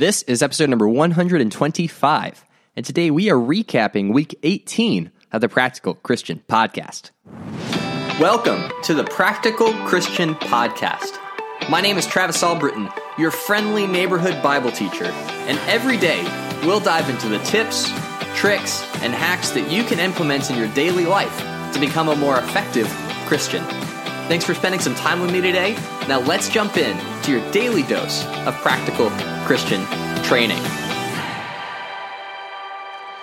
This is episode number 125, and today we are recapping week 18 of the Practical Christian Podcast. Welcome to the Practical Christian Podcast. My name is Travis Albritton, your friendly neighborhood Bible teacher, and every day we'll dive into the tips, tricks, and hacks that you can implement in your daily life to become a more effective Christian. Thanks for spending some time with me today. Now let's jump in your daily dose of practical Christian training.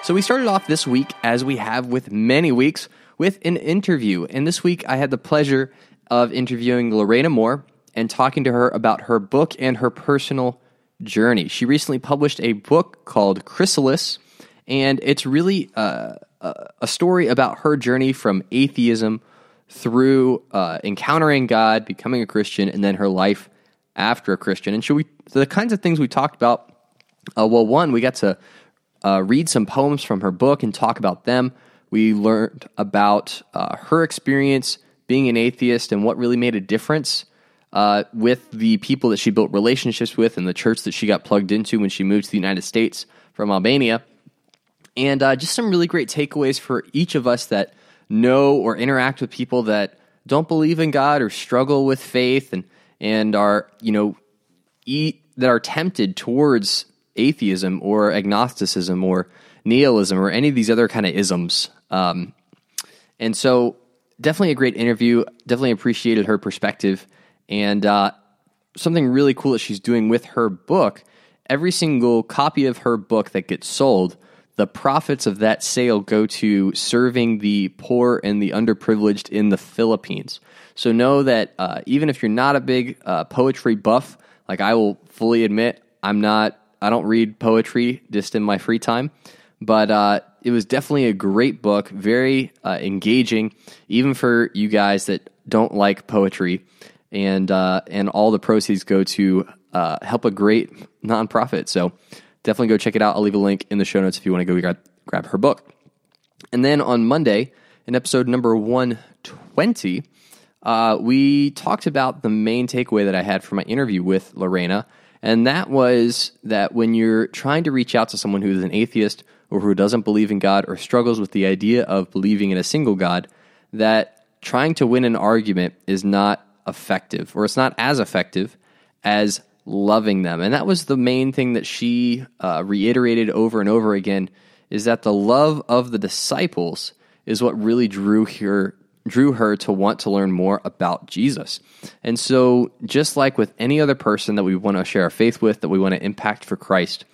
So we started off this week, as we have with many weeks, with an interview. And this week I had the pleasure of interviewing Lorena Moore and talking to her about her book and her personal journey. She recently published a book called Chrysalis, and it's really uh, a story about her journey from atheism through uh, encountering God, becoming a Christian, and then her life after a Christian. And should we the kinds of things we talked about? Uh, well, one, we got to uh, read some poems from her book and talk about them. We learned about uh, her experience being an atheist and what really made a difference uh, with the people that she built relationships with and the church that she got plugged into when she moved to the United States from Albania. And uh, just some really great takeaways for each of us that know or interact with people that don't believe in God or struggle with faith and and are you know that are tempted towards atheism or agnosticism or nihilism or any of these other kind of isms. Um, and so, definitely a great interview. Definitely appreciated her perspective and uh, something really cool that she's doing with her book. Every single copy of her book that gets sold the profits of that sale go to serving the poor and the underprivileged in the Philippines. So know that uh, even if you're not a big uh, poetry buff, like I will fully admit, I'm not. I don't read poetry just in my free time, but uh, it was definitely a great book, very uh, engaging, even for you guys that don't like poetry. And uh, and all the proceeds go to uh, help a great nonprofit. So definitely go check it out. I'll leave a link in the show notes if you want to go grab, grab her book. And then on Monday, in episode number 120, uh, we talked about the main takeaway that I had from my interview with Lorena. And that was that when you're trying to reach out to someone who is an atheist or who doesn't believe in God or struggles with the idea of believing in a single God, that trying to win an argument is not effective or it's not as effective as loving them. And that was the main thing that she uh, reiterated over and over again is that the love of the disciples is what really drew her drew her to want to learn more about Jesus. And so just like with any other person that we want to share our faith with, that we want to impact for Christ,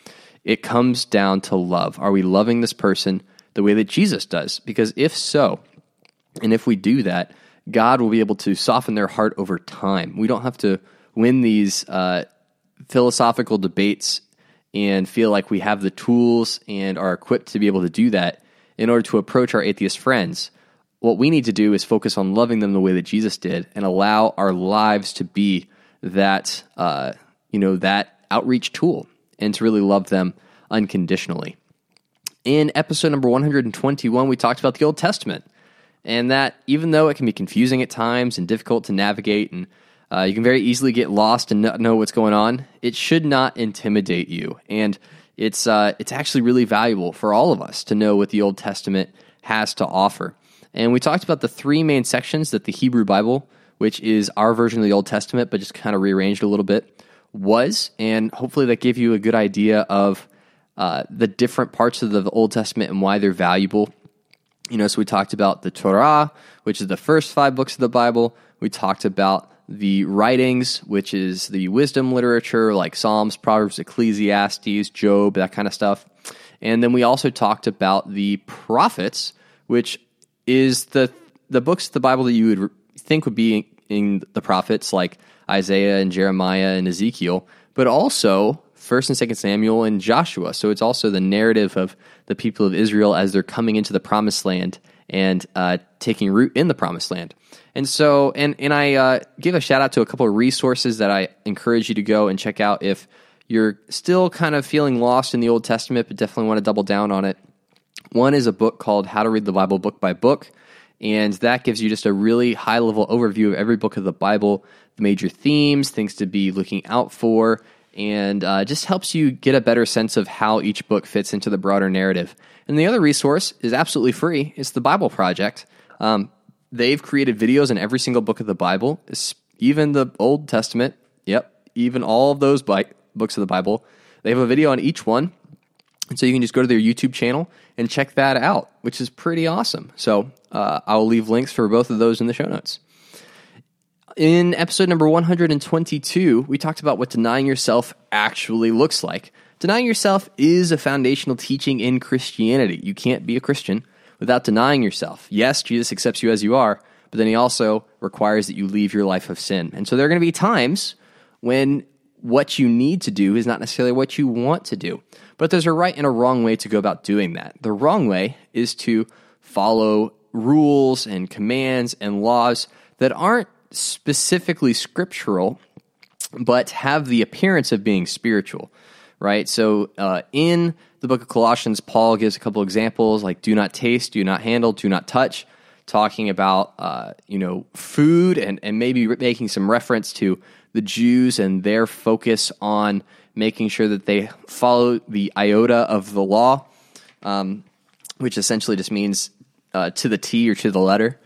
it comes down to love. Are we loving this person the way that Jesus does? Because if so, and if we do that, God will be able to soften their heart over time. We don't have to win these uh, philosophical debates and feel like we have the tools and are equipped to be able to do that in order to approach our atheist friends. What we need to do is focus on loving them the way that Jesus did and allow our lives to be that, uh, you know, that outreach tool and to really love them unconditionally. In episode number 121, we talked about the Old Testament and that even though it can be confusing at times and difficult to navigate and uh, you can very easily get lost and not know what's going on. It should not intimidate you, and it's uh, it's actually really valuable for all of us to know what the Old Testament has to offer. And we talked about the three main sections that the Hebrew Bible, which is our version of the Old Testament, but just kind of rearranged a little bit, was, and hopefully that gave you a good idea of uh, the different parts of the Old Testament and why they're valuable. You know, so we talked about the Torah, which is the first five books of the Bible. We talked about the writings, which is the wisdom literature like Psalms, Proverbs, Ecclesiastes, Job, that kind of stuff. And then we also talked about the prophets, which is the the books of the Bible that you would think would be in, in the prophets like Isaiah and Jeremiah and Ezekiel, but also First and Second Samuel and Joshua. So it's also the narrative of the people of Israel as they're coming into the Promised Land and uh, taking root in the Promised Land. And so, and and I uh, give a shout out to a couple of resources that I encourage you to go and check out if you're still kind of feeling lost in the Old Testament, but definitely want to double down on it. One is a book called How to Read the Bible Book by Book, and that gives you just a really high level overview of every book of the Bible, the major themes, things to be looking out for, and uh, just helps you get a better sense of how each book fits into the broader narrative. And the other resource is absolutely free. It's the Bible Project. Um, they've created videos in every single book of the Bible, even the Old Testament. Yep, even all of those books of the Bible. They have a video on each one. And so you can just go to their YouTube channel and check that out, which is pretty awesome. So uh, I'll leave links for both of those in the show notes. In episode number 122, we talked about what denying yourself actually looks like. Denying yourself is a foundational teaching in Christianity. You can't be a Christian without denying yourself. Yes, Jesus accepts you as you are, but then he also requires that you leave your life of sin. And so there are going to be times when what you need to do is not necessarily what you want to do. But there's a right and a wrong way to go about doing that. The wrong way is to follow rules and commands and laws that aren't specifically scriptural, but have the appearance of being spiritual, right? So uh, in the book of Colossians, Paul gives a couple examples like do not taste, do not handle, do not touch, talking about uh, you know food and and maybe making some reference to the Jews and their focus on making sure that they follow the iota of the law, um, which essentially just means uh, to the T or to the letter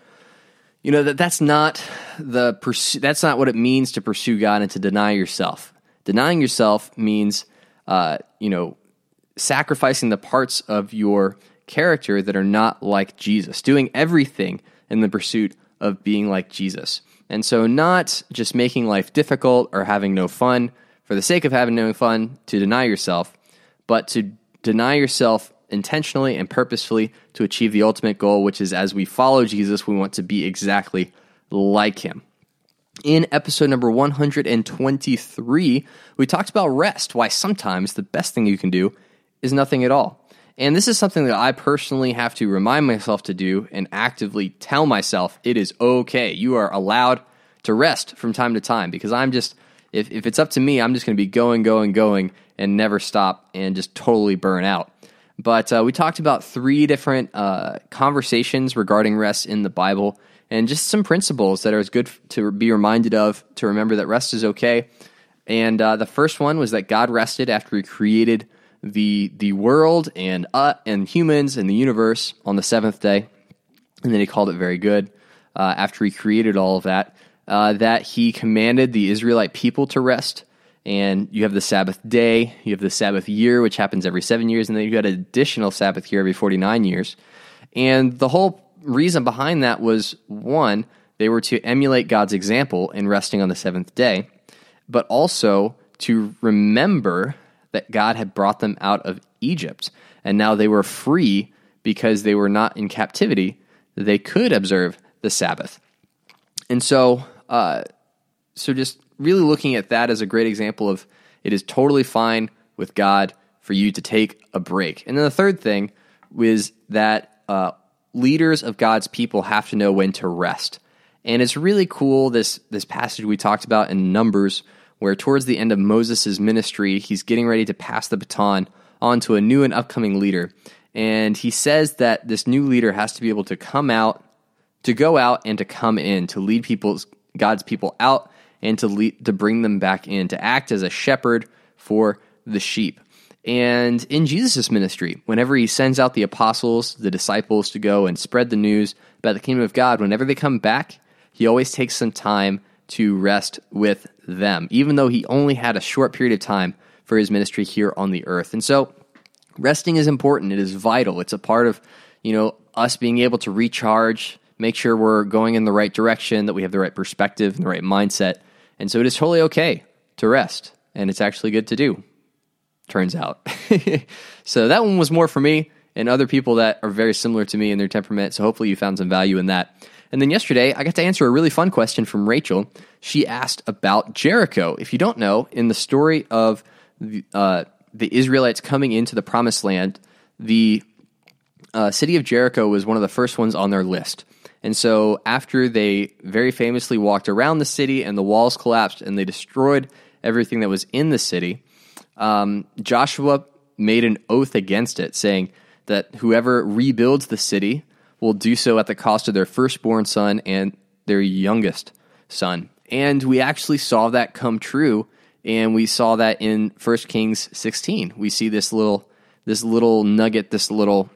you know that that's not the pursue, that's not what it means to pursue God and to deny yourself. Denying yourself means uh, you know sacrificing the parts of your character that are not like Jesus, doing everything in the pursuit of being like Jesus. And so, not just making life difficult or having no fun for the sake of having no fun to deny yourself, but to deny yourself intentionally and purposefully to achieve the ultimate goal, which is as we follow Jesus, we want to be exactly like him. In episode number 123, we talked about rest, why sometimes the best thing you can do is nothing at all. And this is something that I personally have to remind myself to do and actively tell myself it is okay. You are allowed to rest from time to time because I'm just, if, if it's up to me, I'm just going to be going, going, going and never stop and just totally burn out. But uh, we talked about three different uh, conversations regarding rest in the Bible and just some principles that are as good to be reminded of to remember that rest is okay. And uh, the first one was that God rested after He created the the world and uh, and humans and the universe on the seventh day, and then He called it very good. Uh, after He created all of that, uh, that He commanded the Israelite people to rest and you have the Sabbath day, you have the Sabbath year, which happens every seven years, and then you got an additional Sabbath year every 49 years. And the whole reason behind that was one, they were to emulate God's example in resting on the seventh day, but also to remember that God had brought them out of Egypt, and now they were free because they were not in captivity. They could observe the Sabbath. And so, uh, so just really looking at that as a great example of it is totally fine with God for you to take a break. And then the third thing was that uh, leaders of God's people have to know when to rest. And it's really cool this this passage we talked about in Numbers, where towards the end of Moses' ministry, he's getting ready to pass the baton on to a new and upcoming leader. And he says that this new leader has to be able to come out, to go out and to come in, to lead people's God's people out and to lead, to bring them back in, to act as a shepherd for the sheep. And in Jesus' ministry, whenever he sends out the apostles, the disciples to go and spread the news about the kingdom of God, whenever they come back, he always takes some time to rest with them, even though he only had a short period of time for his ministry here on the earth. And so, resting is important. It is vital. It's a part of, you know, us being able to recharge, make sure we're going in the right direction, that we have the right perspective and the right mindset and so it is totally okay to rest, and it's actually good to do, turns out. so that one was more for me and other people that are very similar to me in their temperament. So hopefully you found some value in that. And then yesterday, I got to answer a really fun question from Rachel. She asked about Jericho. If you don't know, in the story of the, uh, the Israelites coming into the promised land, the uh, city of Jericho was one of the first ones on their list. And so, after they very famously walked around the city and the walls collapsed and they destroyed everything that was in the city, um, Joshua made an oath against it, saying that whoever rebuilds the city will do so at the cost of their firstborn son and their youngest son. And we actually saw that come true And we saw that in 1 Kings 16. We see this little this little nugget, this little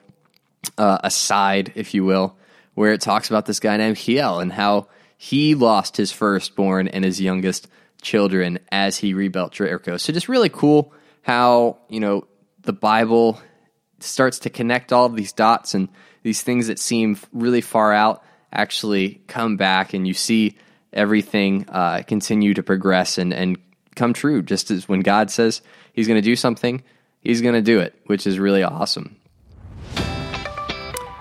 uh, aside, if you will, where it talks about this guy named Hiel and how he lost his firstborn and his youngest children as he rebuilt Jericho. So just really cool how, you know, the Bible starts to connect all of these dots and these things that seem really far out actually come back and you see everything uh, continue to progress and, and come true. Just as when God says he's going to do something, he's going to do it, which is really awesome.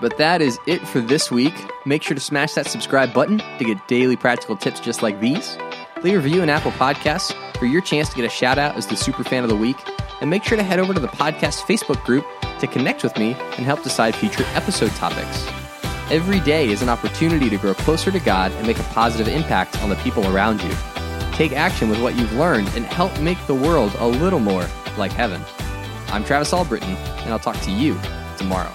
But that is it for this week. Make sure to smash that subscribe button to get daily practical tips just like these. Leave a review in Apple Podcasts for your chance to get a shout out as the super fan of the week. And make sure to head over to the podcast Facebook group to connect with me and help decide future episode topics. Every day is an opportunity to grow closer to God and make a positive impact on the people around you. Take action with what you've learned and help make the world a little more like heaven. I'm Travis Albritton, and I'll talk to you tomorrow.